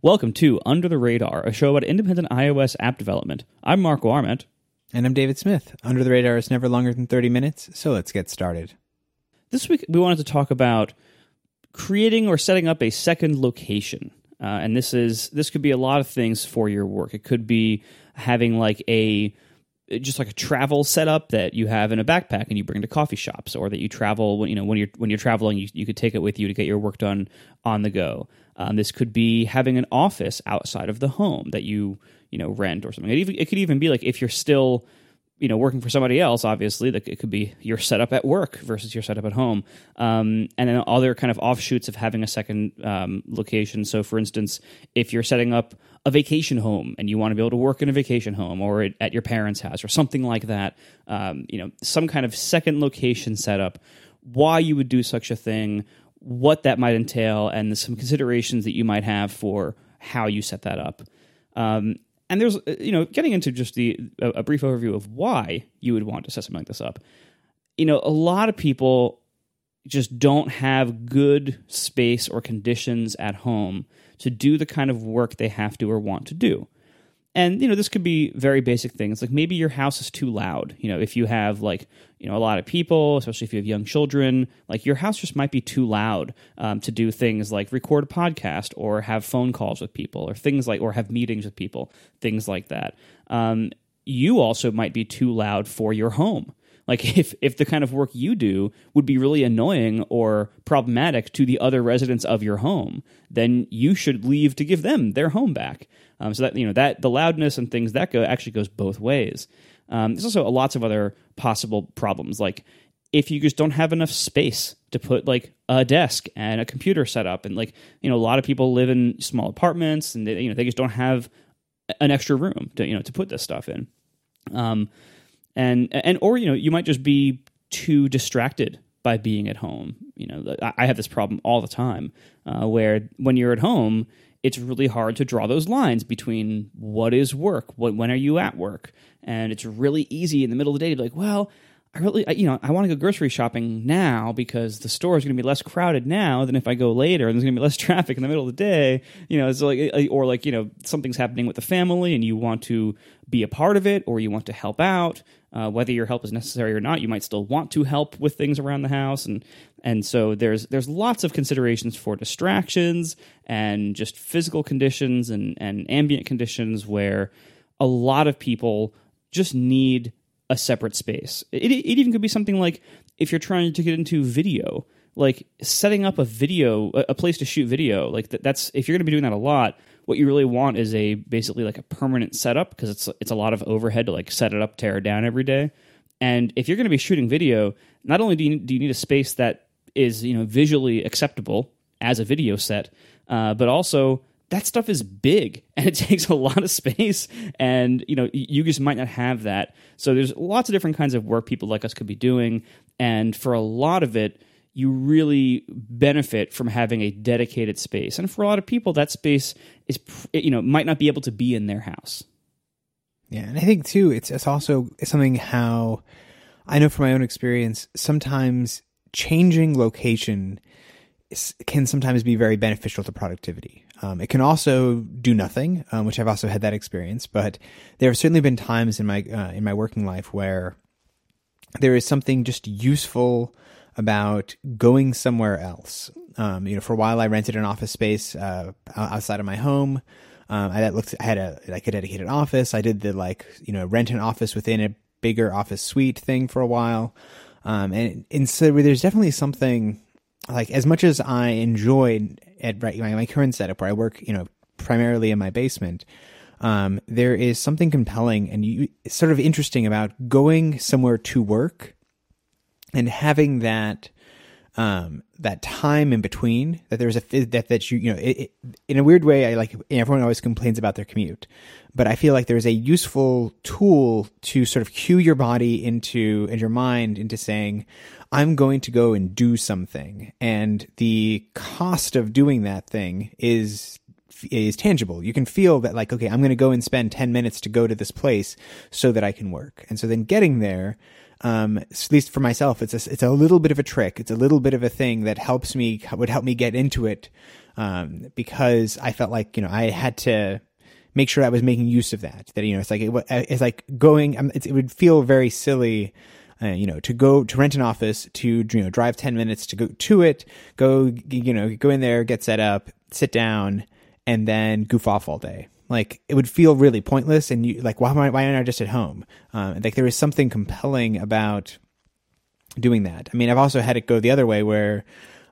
Welcome to Under the Radar, a show about independent iOS app development. I'm Marco Arment. And I'm David Smith. Under the Radar is never longer than 30 minutes, so let's get started. This week, we wanted to talk about creating or setting up a second location. Uh, and this is this could be a lot of things for your work. It could be having like a just like a travel setup that you have in a backpack and you bring to coffee shops, or that you travel when you know when you're when you're traveling, you, you could take it with you to get your work done on the go. Um, this could be having an office outside of the home that you you know rent or something. It, even, it could even be like if you're still you know working for somebody else obviously like it could be your setup at work versus your setup at home. Um, and then other kind of offshoots of having a second um, location. So for instance if you're setting up a vacation home and you want to be able to work in a vacation home or at your parents house or something like that um, you know some kind of second location setup why you would do such a thing what that might entail and some considerations that you might have for how you set that up. Um, and there's uh, you know getting into just the a, a, brief overview of why you would want to set something like this up. You know a lot of people just don't have good space or conditions at home to do the kind of work they have to or want to do. And you know this could be very basic things like maybe your house is too loud. You know if you have like you know a lot of people especially if you have young children like your house just might be too loud um, to do things like record a podcast or have phone calls with people or things like or have meetings with people things like that um, you also might be too loud for your home like if if the kind of work you do would be really annoying or problematic to the other residents of your home, then you should leave to give them their home back. Um, so that you know that the loudness and things that go actually goes both ways. Um, there's also lots of other possible problems, like if you just don't have enough space to put like a desk and a computer set up, and like you know a lot of people live in small apartments, and they, you know they just don't have an extra room to you know to put this stuff in. Um, and and or you know you might just be too distracted by being at home. You know, I have this problem all the time uh, where when you're at home, it's really hard to draw those lines between what is work, what, when are you at work, and it's really easy in the middle of the day to be like, well, I really, you know, I want to go grocery shopping now because the store is going to be less crowded now than if I go later, and there's going to be less traffic in the middle of the day. You know, it's like, or like, you know, something's happening with the family, and you want to be a part of it, or you want to help out. Uh, whether your help is necessary or not, you might still want to help with things around the house, and and so there's there's lots of considerations for distractions and just physical conditions and and ambient conditions where a lot of people just need a separate space. It, it even could be something like if you're trying to get into video, like setting up a video, a, place to shoot video. Like that's if you're going to be doing that a lot, what you really want is a basically like a permanent setup because it's it's a lot of overhead to like set it up, tear it down every day. And if you're going to be shooting video, not only do you, do you need a space that is you know visually acceptable as a video set, uh, but also that stuff is big and it takes a lot of space and you know you just might not have that. So there's lots of different kinds of work people like us could be doing. And for a lot of it you really benefit from having a dedicated space. And for a lot of people that space is you know might not be able to be in their house. Yeah and i think too it's, it's also something how i know from my own experience sometimes changing location can sometimes be very beneficial to productivity. Um, it can also do nothing, um, which I've also had that experience. But there have certainly been times in my uh, in my working life where there is something just useful about going somewhere else. Um, you know, for a while I rented an office space uh, outside of my home. Um, I looked, I had a like a dedicated office. I did the like you know rent an office within a bigger office suite thing for a while. Um, and, and so there's definitely something like as much as I enjoy at right, my, my current setup where I work, you know, primarily in my basement, um, there is something compelling and you, sort of interesting about going somewhere to work and having that um, that time in between that there's a that that you you know it, it, in a weird way I like everyone always complains about their commute but I feel like there's a useful tool to sort of cue your body into and your mind into saying I'm going to go and do something and the cost of doing that thing is is tangible. You can feel that like, okay, I'm going to go and spend 10 minutes to go to this place so that I can work. And so then getting there, um, at least for myself, it's a, it's a little bit of a trick. It's a little bit of a thing that helps me would help me get into it um, because I felt like you know I had to make sure I was making use of that. That you know it's like it, it's like going. Um, it would feel very silly. Uh, you know, to go to rent an office, to you know, drive ten minutes to go to it, go, you know, go in there, get set up, sit down, and then goof off all day. Like it would feel really pointless, and you like why why, why aren't I just at home? Um, like there is something compelling about doing that. I mean, I've also had it go the other way where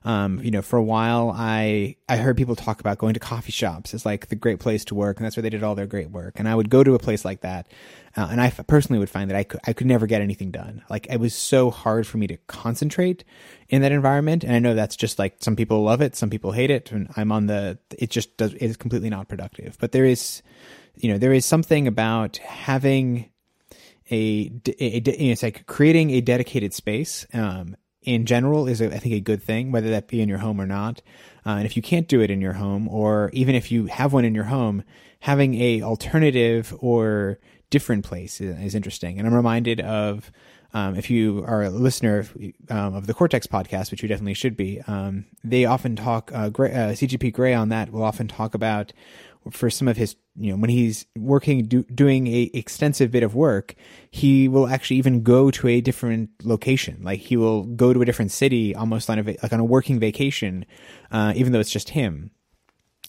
um, you know, for a while, I I heard people talk about going to coffee shops as like the great place to work, and that's where they did all their great work. And I would go to a place like that, uh, and I personally would find that I could I could never get anything done. Like it was so hard for me to concentrate in that environment. And I know that's just like some people love it, some people hate it, and I'm on the it just does it is completely not productive. But there is, you know, there is something about having a, a, a it's like creating a dedicated space um, in general is, I think, a good thing, whether that be in your home or not. Uh, and if you can't do it in your home, or even if you have one in your home, having a alternative or different place is, is interesting. And I'm reminded of um, if you are a listener of, um, of, the Cortex podcast, which you definitely should be, um, they often talk. Uh, Grey, uh, CGP Grey on that will often talk about for some of his you know when he's working do, doing a extensive bit of work he will actually even go to a different location. Like he will go to a different city almost on a like on a working vacation uh, even though it's just him.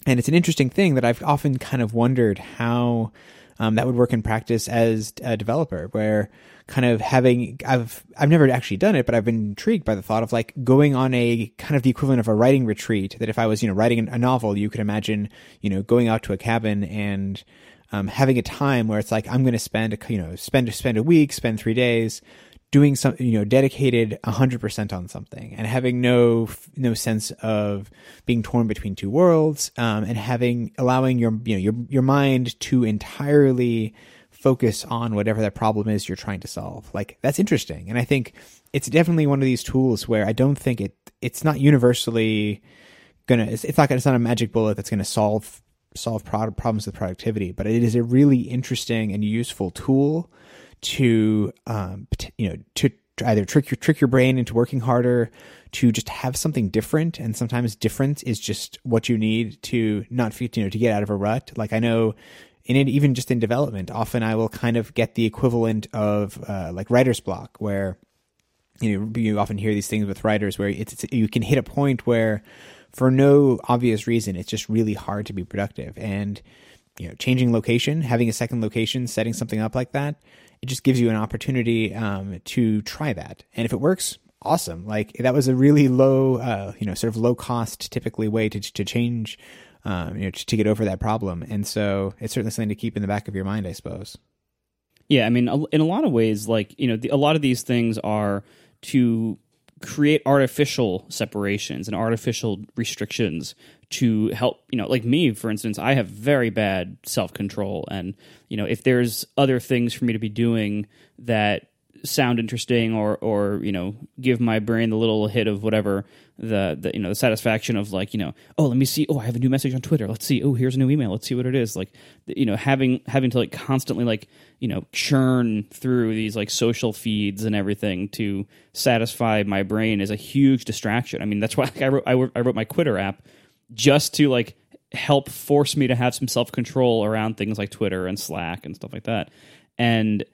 And it's an interesting thing that i've often kind of wondered how um, that would work in practice as a developer where kind of having I've I've never actually done it, but I've been intrigued by the thought of like going on a kind of the equivalent of a writing retreat. That if I was you know writing a novel, you could imagine you know going out to a cabin and um, having a time where it's like I'm going to spend a, you know spend spend a week, spend three days doing something you know dedicated 100% on something and having no no sense of being torn between two worlds um, and having allowing your you know your your mind to entirely focus on whatever that problem is you're trying to solve. Like that's interesting, and I think it's definitely one of these tools where I don't think it it's not universally gonna it's, it's not gonna it's not a magic bullet that's gonna solve solve product problems with productivity, but it is a really interesting and useful tool to um you know to either trick your trick your brain into working harder to just have something different. And sometimes different is just what you need to not you know to get out of a rut. Like i know in it, even just in development, often I will kind of get the equivalent of uh, like writer's block, where you know you often hear these things with writers where it's, it's you can hit a point where for no obvious reason it's just really hard to be productive. And you know changing location having a second location setting something up like that it just gives you an opportunity um, to try that and if it works awesome like that was a really low uh, you know sort of low cost typically way to, to change um, you know, to, get over that problem. And so it's certainly something to keep in the back of your mind, I suppose. Yeah, I mean, in a lot of ways, like you know, the, a lot of these things are to create artificial separations and artificial restrictions to help you know like me for instance i have very bad self-control. And you know if there's other things for me to be doing that sound interesting or or you know give my brain the little hit of whatever the, the you know the satisfaction of like you know oh let me see oh I have a new message on Twitter. Let's see oh here's a new email. Let's see what it is. Like you know having having to like constantly like you know churn through these like social feeds and everything to satisfy my brain is a huge distraction. I mean that's why like, I wrote I wrote, I wrote my Quitter app just to like help force me to have some self control around things like Twitter and Slack and stuff like that. And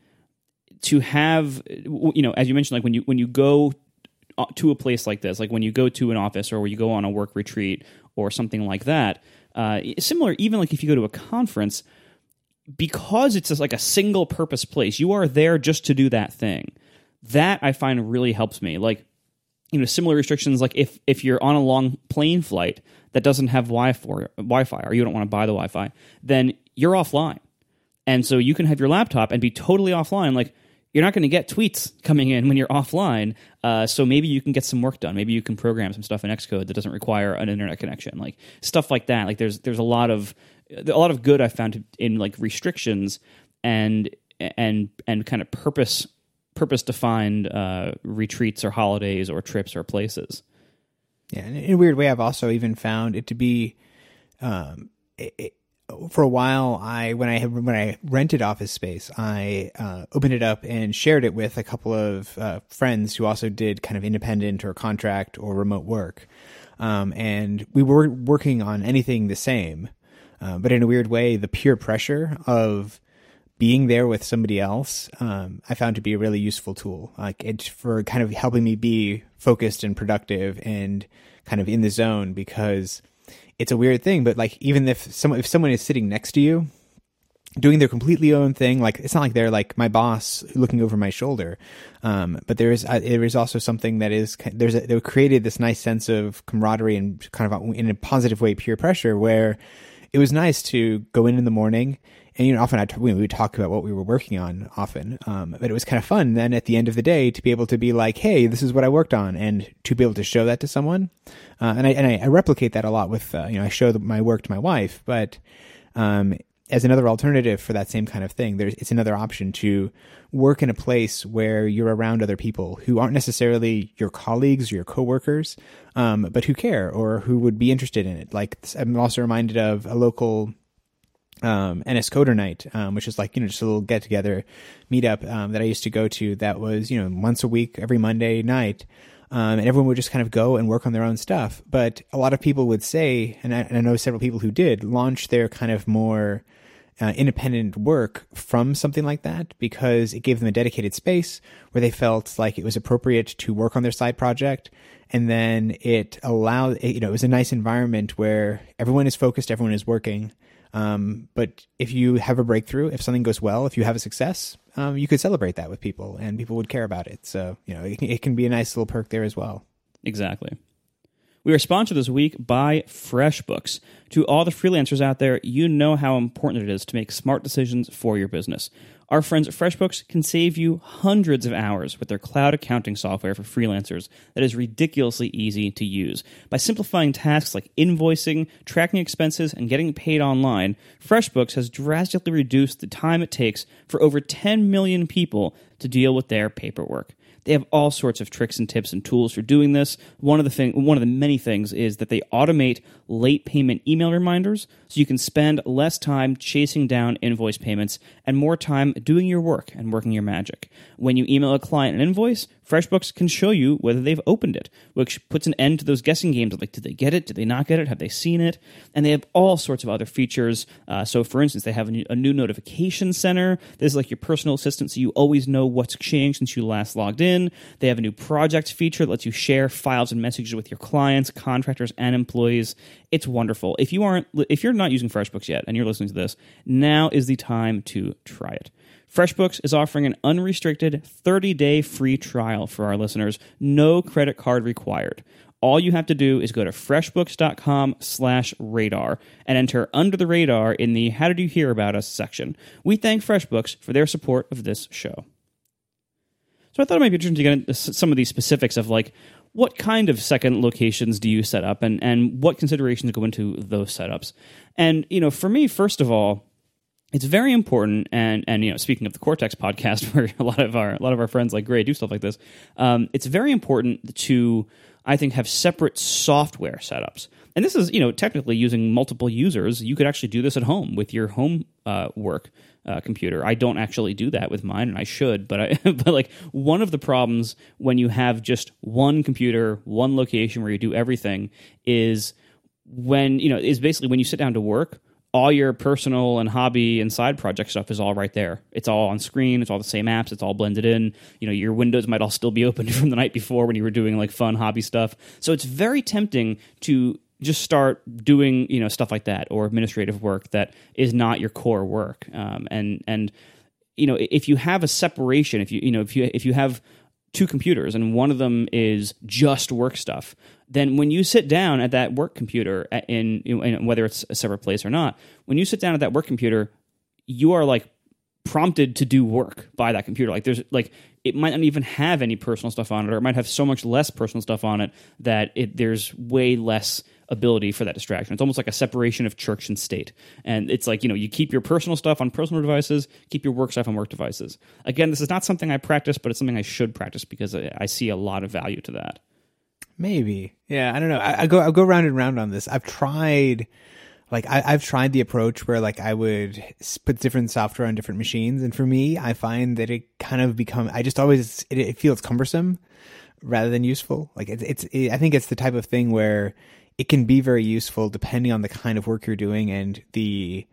to have you know as you mentioned like when you when you go uh, to a place like this like when you go to an office or where you go on a work retreat or something like that uh, similar even like if you go to a conference because it's just like a single purpose place you are there just to do that thing. That i find really helps me. Like you know similar restrictions like if if you're on a long plane flight that doesn't have wi-fi wi-fi or you don't want to buy the wi-fi then you're offline. And so you can have your laptop and be totally offline like you're not going to get tweets coming in when you're offline. Uh, so maybe you can get some work done. Maybe you can program some stuff in Xcode that doesn't require an internet connection, like stuff like that. Like there's there's a lot of a lot of good I found in like restrictions and and and kind of purpose purpose defined uh, retreats or holidays or trips or places. Yeah, in a weird way, I've also even found it to be um, it, for a while, I when I when I rented office space, I uh, opened it up and shared it with a couple of uh, friends who also did kind of independent or contract or remote work, um, and we were working on anything the same, uh, but in a weird way, the peer pressure of being there with somebody else, um, I found to be a really useful tool. Like it for kind of helping me be focused and productive and kind of in the zone because it's a weird thing. But like even if someone if someone is sitting next to you, doing their completely own thing, like it's not like they're like my boss looking over my shoulder. Um, but there is uh, there is also something that is there's a, they created this nice sense of camaraderie and kind of in a positive way peer pressure where it was nice to go in in the morning and you know, often I we would talk about what we were working on often, um, but it was kind of fun then at the end of the day to be able to be like, hey, this is what I worked on, and to be able to show that to someone, uh, and I and I, I, replicate that a lot with uh, you know I show my work to my wife, but um, as another alternative for that same kind of thing, there's it's another option to work in a place where you're around other people who aren't necessarily your colleagues or your coworkers, um, but who care or who would be interested in it. Like I'm also reminded of a local um, NS Coder Night, um, which is like you know just a little get together meetup um, that I used to go to. That was you know once a week, every Monday night, um, and everyone would just kind of go and work on their own stuff. But a lot of people would say, and I, and I know several people who did launch their kind of more uh, independent work from something like that because it gave them a dedicated space where they felt like it was appropriate to work on their side project and then it allowed you know it was a nice environment where everyone is focused everyone is working um, but if you have a breakthrough, if something goes well, if you have a success, um, you could celebrate that with people, and people would care about it. So you know, it, it can be a nice little perk there as well. Exactly. We are sponsored this week by FreshBooks. To all the freelancers out there, you know how important it is to make smart decisions for your business. Our friends at FreshBooks can save you hundreds of hours with their cloud accounting software for freelancers that is ridiculously easy to use. By simplifying tasks like invoicing, tracking expenses, and getting paid online, FreshBooks has drastically reduced the time it takes for over 10 million people to deal with their paperwork. They have all sorts of tricks and tips and tools for doing this. One of the thing, one of the many things is that they automate late payment email reminders so you can spend less time chasing down invoice payments and more time doing your work and working your magic. When you email a client an invoice, FreshBooks can show you whether they've opened it, which puts an end to those guessing games like, did they get it? Did they not get it? Have they seen it? And they have all sorts of other features. Uh, so, for instance, they have a new, a new notification center. This is like your personal assistant, so you always know what's changed since you last logged in. They have a new project feature that lets you share files and messages with your clients, contractors, and employees. It's wonderful. If you aren't, if you're not using FreshBooks yet and you're listening to this, now is the time to try it. FreshBooks is offering an unrestricted 30-day free trial for our listeners, no credit card required. All you have to do is go to freshbooks.com slash radar and enter under the radar in the How Did You Hear About Us section. We thank FreshBooks for their support of this show. So I thought it might be interesting to get into some of these specifics of like what kind of second locations do you set up and, and what considerations go into those setups. And, you know, for me, first of all, it's very important and and you know speaking of the cortex podcast where a lot of our a lot of our friends like grey do stuff like this um, it's very important to i think have separate software setups. And this is you know technically using multiple users you could actually do this at home with your home uh, work uh, computer. I don't actually do that with mine and i should but i but like one of the problems when you have just one computer one location where you do everything is when you know is basically when you sit down to work all your personal and hobby and side project stuff is all right there. It's all on screen. It's all the same apps. It's all blended in. You know, your windows might all still be open from the night before when you were doing like fun hobby stuff. So it's very tempting to just start doing you know stuff like that or administrative work that is not your core work. Um, and and you know if you have a separation, if you you know if you if you have two computers and one of them is just work stuff, then when you sit down at that work computer in, in, whether it's a separate place or not, when you sit down at that work computer, you are like prompted to do work by that computer. Like there's like it might not even have any personal stuff on it, or it might have so much less personal stuff on it that it there's way less ability for that distraction. It's almost like a separation of church and state. And it's like, you know, you keep your personal stuff on personal devices, keep your work stuff on work devices. Again, this is not something I practice, but it's something I should practice because I, I see a lot of value to that. Maybe. Yeah, I don't know. I, I go I go round and round on this. I've tried like I, I've tried the approach where like I would put different software on different machines, and for me, I find that it kind of become. I just always it, it feels cumbersome rather than useful. Like it's it's it, I think it's the type of thing where it can be very useful depending on the kind of work you're doing and the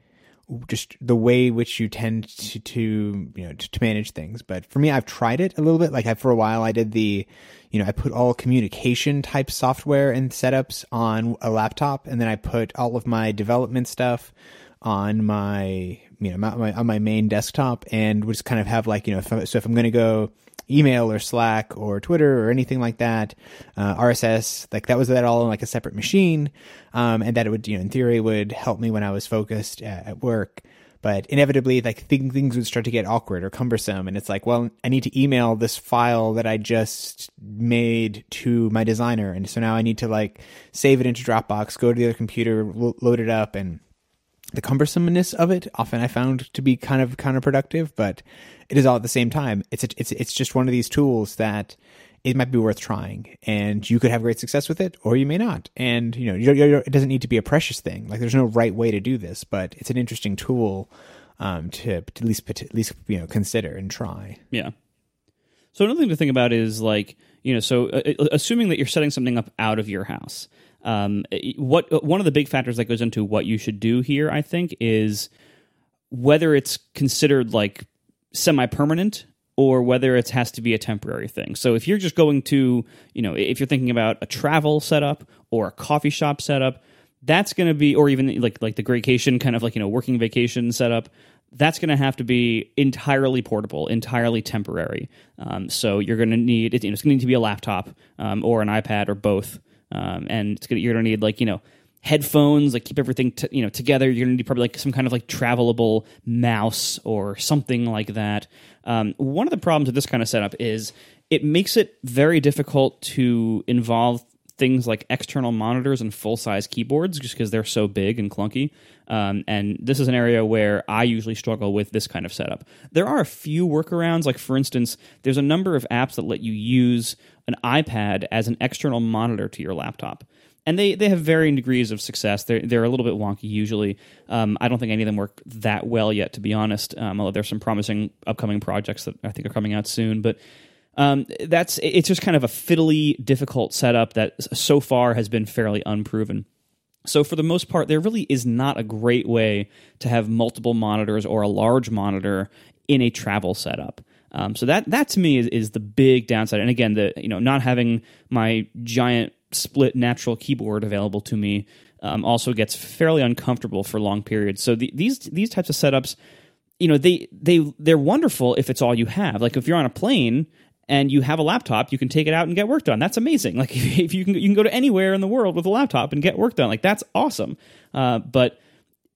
just the way which you tend to, to you know to, to manage things. But for me i've tried it a little bit. Like I, for a while i did the you know i put all communication type software and setups on a laptop and then i put all of my development stuff on my you know my, my, on my main desktop and would just kind of have like you know if so if i'm going to go email or Slack or Twitter or anything like that, uh, RSS, like that was that all on like a separate machine, um, and that it would, you know, in theory, would help me when I was focused at, at work. But inevitably, like th- things would start to get awkward or cumbersome, and it's like, well, I need to email this file that I just made to my designer, and so now I need to like save it into Dropbox, go to the other computer, lo- load it up, and the cumbersomeness of it often I found to be kind of counterproductive, but it is all at the same time. It's a, it's it's just one of these tools that it might be worth trying, and you could have great success with it, or you may not. And you know, you're, you're, it doesn't need to be a precious thing. Like there's no right way to do this, but it's an interesting tool um, to, to at least at least you know consider and try. Yeah. So another thing to think about is like you know, so uh, assuming that you're setting something up out of your house um, what one of the big factors that goes into what you should do here, I think, is whether it's considered like semi-permanent or whether it has to be a temporary thing. So if you're just going to, you know, if you're thinking about a travel setup or a coffee shop setup, that's going to be, or even like like the vacation kind of like you know working vacation setup. That's going to have to be entirely portable, entirely temporary. Um, so you're going to need it's going to need to be a laptop um, or an iPad or both. Um, and it's gonna, you're going to need like you know headphones, like keep everything t- you know together. You're going to need probably like some kind of like travelable mouse or something like that. Um, one of the problems with this kind of setup is it makes it very difficult to involve things like external monitors and full size keyboards just because they're so big and clunky. Um, and this is an area where I usually struggle with this kind of setup. There are a few workarounds, like for instance, there's a number of apps that let you use an iPad as an external monitor to your laptop. And they, they have varying degrees of success. They're, they're a little bit wonky usually. Um, I don't think any of them work that well yet, to be honest, um, although there's some promising upcoming projects that I think are coming out soon. But um, that's it's just kind of a fiddly, difficult setup that so far has been fairly unproven. So for the most part, there really is not a great way to have multiple monitors or a large monitor in a travel setup. Um, so that that to me is, is the big downside. And again, the you know not having my giant split natural keyboard available to me um, also gets fairly uncomfortable for long periods. So the, these these types of setups, you know, they they they're wonderful if it's all you have. Like if you're on a plane and you have a laptop, you can take it out and get work done. That's amazing. Like if you can, you can go to anywhere in the world with a laptop and get work done. Like that's awesome. Uh, but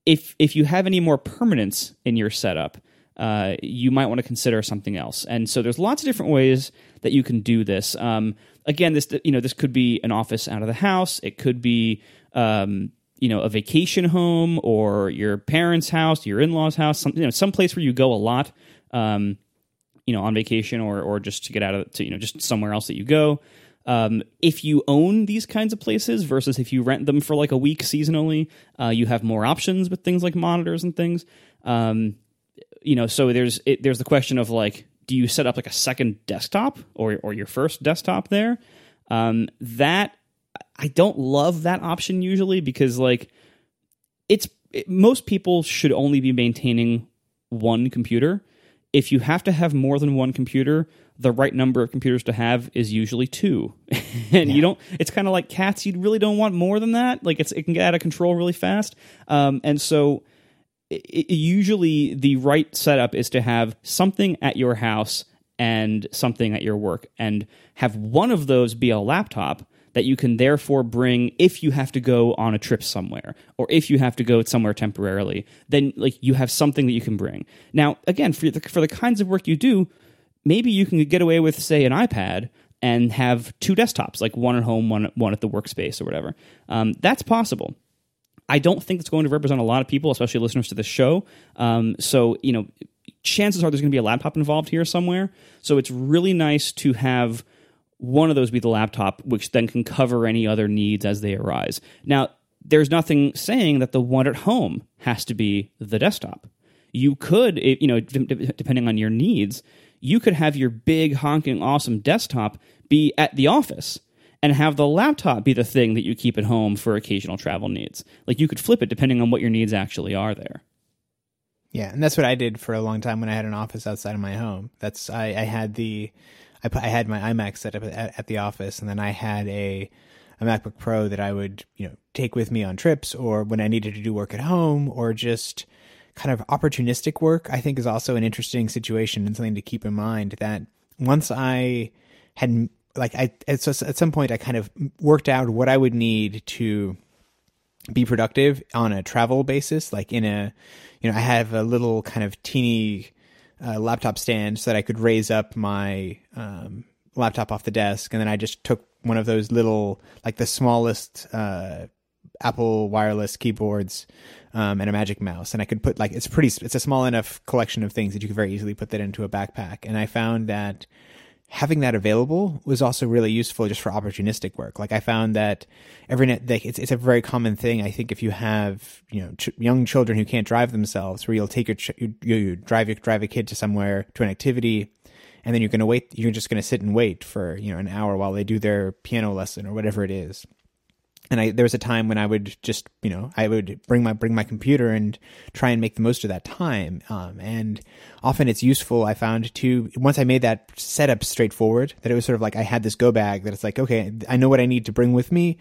if if you have any more permanence in your setup, uh, you might want to consider something else. And so there's lots of different ways that you can do this. Um, again, this you know this could be an office out of the house. It could be um, you know a vacation home or your parents' house, your in-laws' house, some you know some place where you go a lot. Um, you know, on vacation or or just to get out of to you know just somewhere else that you go. Um, if you own these kinds of places versus if you rent them for like a week seasonally, uh, you have more options with things like monitors and things. Um, you know, so there's it, there's the question of like, do you set up like a second desktop or or your first desktop there? Um, that I don't love that option usually because like it's it, most people should only be maintaining one computer. If you have to have more than one computer, the right number of computers to have is usually two. and yeah. you don't it's kind of like cats, you really don't want more than that. Like it's it can get out of control really fast. Um, and so it, usually the right setup is to have something at your house and something at your work and have one of those be a laptop that you can therefore bring if you have to go on a trip somewhere or if you have to go somewhere temporarily then like you have something that you can bring now again for the, for the kinds of work you do maybe you can get away with say an ipad and have two desktops like one at home one, one at the workspace or whatever um, that's possible I don't think it's going to represent a lot of people, especially listeners to this show. Um, so, you know, chances are there's going to be a laptop involved here somewhere. So it's really nice to have one of those be the laptop, which then can cover any other needs as they arise. Now, there's nothing saying that the one at home has to be the desktop. You could, you know, depending on your needs, you could have your big honking awesome desktop be at the office and have the laptop be the thing that you keep at home for occasional travel needs. Like you could flip it depending on what your needs actually are there. Yeah, and that's what I did for a long time when I had an office outside of my home. That's I, I had the I I had my iMac set up at, at the office, and then I had a a MacBook Pro that I would you know take with me on trips or when I needed to do work at home or just kind of opportunistic work. I think is also an interesting situation and something to keep in mind that once I had like I at, at some point I kind of worked out what I would need to be productive on a travel basis like in a you know i have a little kind of teeny uh, laptop stand so that i could raise up my um, laptop off the desk. And then i just took one of those little like the smallest uh, apple wireless keyboards um, and a magic mouse. And i could put like it's pretty it's a small enough collection of things that you could very easily put that into a backpack. And i found that having that available was also really useful just for opportunistic work. Like I found that every net, like it's it's a very common thing. I think if you have you know ch- young children who can't drive themselves, where you'll take your ch- you, you drive your drive a kid to somewhere to an activity, and then you're going to wait. You're just going to sit and wait for you know an hour while they do their piano lesson or whatever it is and I there was a time when I would just you know I would bring my bring my computer and try and make the most of that time. Um, and often it's useful. I found to once I made that setup straightforward that it was sort of like I had this go bag that it's like okay I know what I need to bring with me.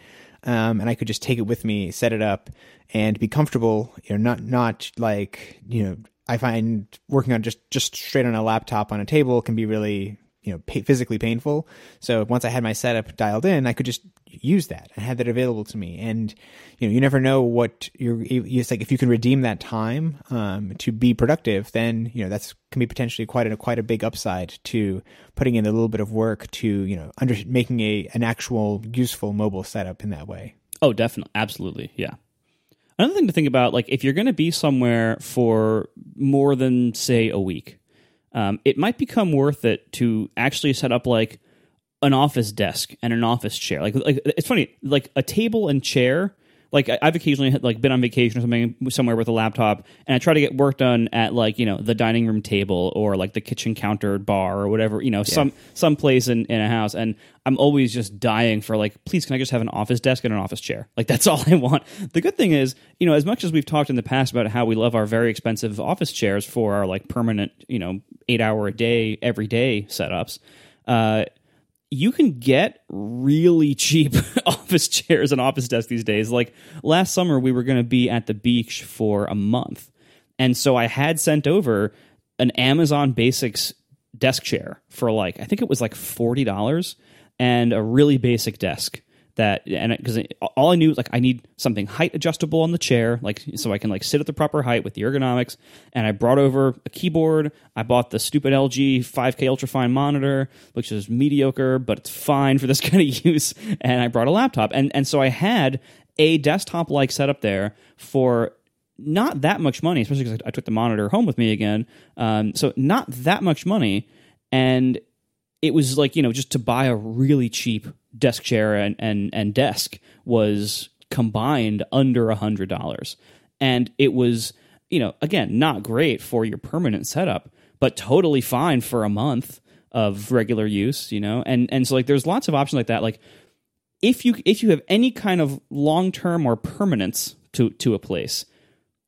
Um, and I could just take it with me, set it up, and be comfortable. You know, not not like you know. I find working on just just straight on a laptop on a table can be really you know pay, physically painful. So once I had my setup dialed in, I could just use that. I had that available to me, and you know you never know what you're. It's like if you can redeem that time um, to be productive, then you know that's can be potentially quite a quite a big upside to putting in a little bit of work to you know under making a an actual useful mobile setup in that way. Oh, definitely, absolutely, yeah. Another thing to think about, like if you're going to be somewhere for more than say a week, um, it might become worth it to actually set up like an office desk and an office chair. Like, like it's funny, like a table and chair. Like I've occasionally had, like been on vacation or something somewhere with a laptop, and I try to get work done at like you know the dining room table or like the kitchen counter bar or whatever you know some some place in, in a house, and I'm always just dying for like please can I just have an office desk and an office chair? Like that's all I want. The good thing is you know as much as we've talked in the past about how we love our very expensive office chairs for our like permanent you know eight hour a day every day setups. Uh, you can get really cheap office chairs and office desks these days. Like last summer, we were going to be at the beach for a month. And so I had sent over an Amazon Basics desk chair for like, I think it was like $40 and a really basic desk that and because all I knew was like I need something height adjustable on the chair, like so I can like sit at the proper height with the ergonomics. And I brought over a keyboard. I bought the stupid LG 5K ultrafine monitor, which is mediocre, but it's fine for this kind of use. And I brought a laptop, and and so I had a desktop like setup there for not that much money, especially because I took the monitor home with me again. Um, so not that much money, and it was like you know just to buy a really cheap desk chair and and, and desk was combined under a hundred dollars. And it was you know again not great for your permanent setup but totally fine for a month of regular use you know? And and so like there's lots of options like that. Like if you if you have any kind of long term or permanence to to a place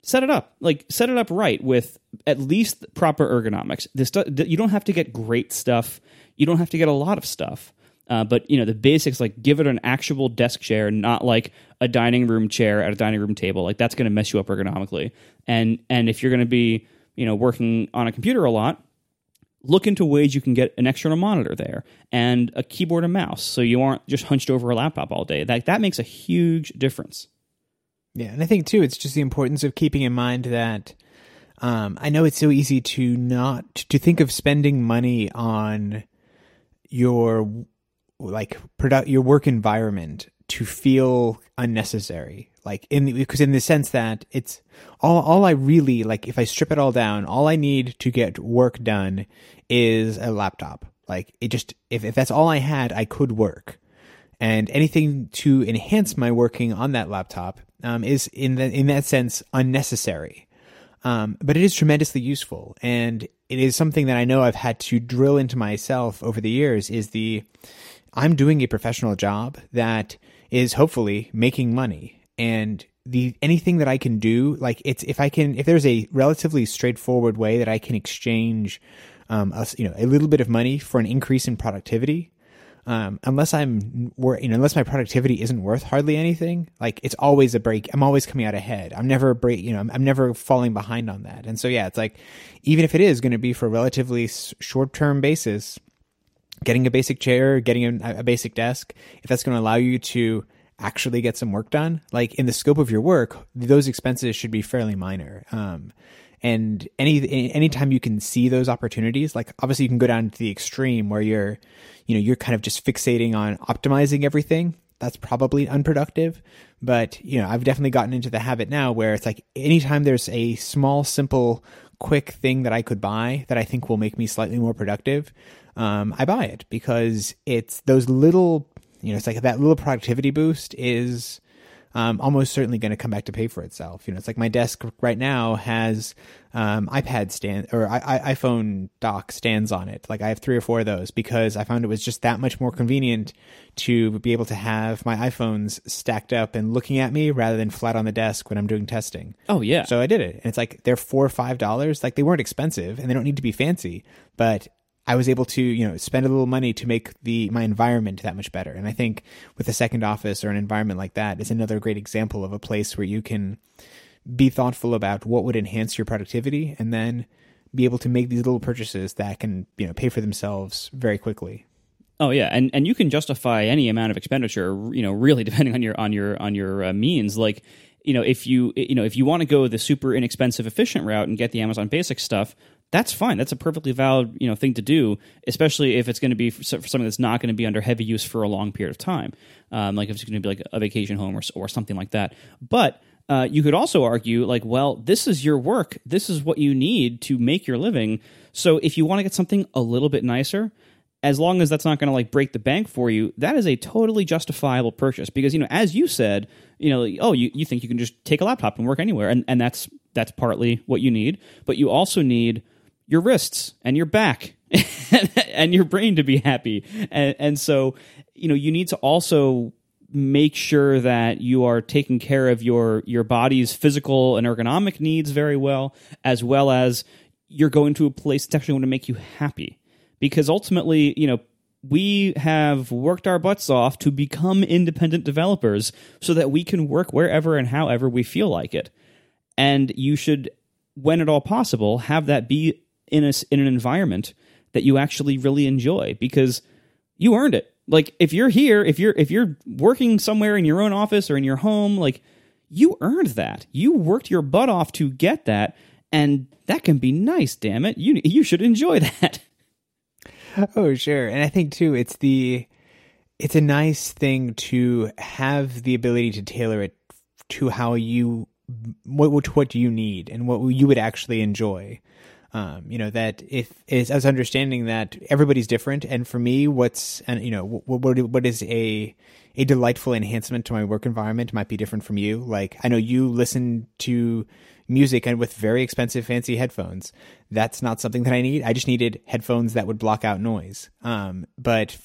set it up. Like set it up right with at least proper ergonomics. This you don't have to get great stuff. You don't have to get a lot of stuff uh, but you know the basics like give it an actual desk chair not like a dining room chair at a dining room table. Like that's going to mess you up ergonomically. And and if you're going to be you know working on a computer a lot look into ways you can get an external monitor there and a keyboard and mouse so you aren't just hunched over a laptop all day. That that makes a huge difference. Yeah, and I think too, it's just the importance of keeping in mind that um, I know it's so easy to not to think of spending money on your like product your work environment to feel unnecessary like in because in the sense that it's all all I really like if I strip it all down all I need to get work done is a laptop like it just if, if that's all I had I could work and anything to enhance my working on that laptop um, is in the, in that sense unnecessary. Um, but it is tremendously useful, and it is something that I know I've had to drill into myself over the years. Is the I'm doing a professional job that is hopefully making money, and the anything that I can do, like it's if I can if there's a relatively straightforward way that I can exchange, um, a, you know, a little bit of money for an increase in productivity, um, unless I'm, you know, unless my productivity isn't worth hardly anything, like it's always a break. I'm always coming out ahead. I'm never break, you know, I'm, I'm never falling behind on that. And so, yeah, it's like, even if it is going to be for a relatively short term basis, getting a basic chair, getting a, a basic desk, if that's going to allow you to actually get some work done, like in the scope of your work, those expenses should be fairly minor. Um, and any anytime you can see those opportunities like obviously you can go down to the extreme where you're you know you're kind of just fixating on optimizing everything that's probably unproductive but you know i've definitely gotten into the habit now where it's like anytime there's a small simple quick thing that i could buy that i think will make me slightly more productive um, i buy it because it's those little you know it's like that little productivity boost is um, almost certainly going to come back to pay for itself. You know, it's like my desk right now has um, iPad stand or I, I, iPhone dock stands on it. Like I have three or four of those because I found it was just that much more convenient to be able to have my iPhones stacked up and looking at me rather than flat on the desk when I'm doing testing. Oh yeah. So I did it, and it's like they're four or five dollars. Like they weren't expensive, and they don't need to be fancy, but I was able to, you know, spend a little money to make the my environment that much better. And I think with a second office or an environment like that is another great example of a place where you can be thoughtful about what would enhance your productivity and then be able to make these little purchases that can, you know, pay for themselves very quickly. Oh yeah, and and you can justify any amount of expenditure, you know, really depending on your on your on your uh, means. Like, you know, if you you know if you want to go the super inexpensive efficient route and get the Amazon Basic stuff, that's fine. That's a perfectly valid you know thing to do, especially if it's going to be for something that's not going to be under heavy use for a long period of time, um, like if it's going to be like a vacation home or or something like that. But uh, you could also argue like, well, this is your work. This is what you need to make your living. So if you want to get something a little bit nicer, as long as that's not going to like break the bank for you, that is a totally justifiable purchase. Because you know, as you said, you know, oh, you, you think you can just take a laptop and work anywhere, and and that's that's partly what you need. But you also need your wrists and your back and your brain to be happy. And, and so, you know, you need to also make sure that you are taking care of your your body's physical and ergonomic needs very well, as well as you're going to a place that's actually going to make you happy. Because ultimately, you know, we have worked our butts off to become independent developers so that we can work wherever and however we feel like it. And you should, when at all possible, have that be in a, in an environment that you actually really enjoy because you earned it. Like if you're here, if you're if you're working somewhere in your own office or in your home, like you earned that. You worked your butt off to get that and that can be nice, damn it. You you should enjoy that. Oh, sure. And I think too it's the it's a nice thing to have the ability to tailor it to how you what what do you need and what you would actually enjoy. Um, you know that if is as understanding that everybody's different, and for me, what's and you know what what, what is a a delightful enhancement to my work environment might be different from you. Like I know you listen to music and with very expensive fancy headphones. That's not something that I need. I just needed headphones that would block out noise. Um, but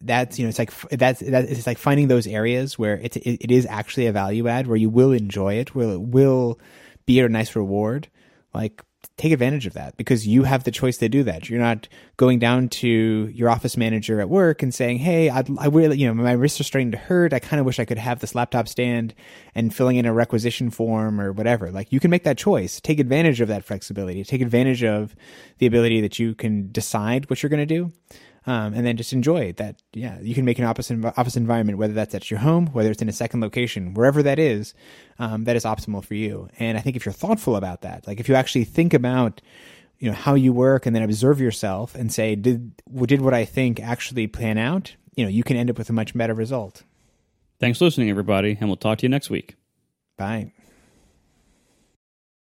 that's you know it's like that's that it's like finding those areas where it's it, it is actually a value add where you will enjoy it, where it will be a nice reward. Like take advantage of that because you have the choice to do that. You're not going down to your office manager at work and saying, "Hey, I'd, I really, you know, my wrists are starting to hurt. I kind of wish I could have this laptop stand," and filling in a requisition form or whatever. Like you can make that choice. Take advantage of that flexibility. Take advantage of the ability that you can decide what you're going to do um, and then just enjoy that. Yeah, you can make an office office environment, whether that's at your home, whether it's in a second location, wherever that is, um, that is optimal for you. And I think if you're thoughtful about that, like if you actually think about you know how you work and then observe yourself and say did did what I think actually plan out, you know, you can end up with a much better result. Thanks for listening, everybody, and we'll talk to you next week. Bye.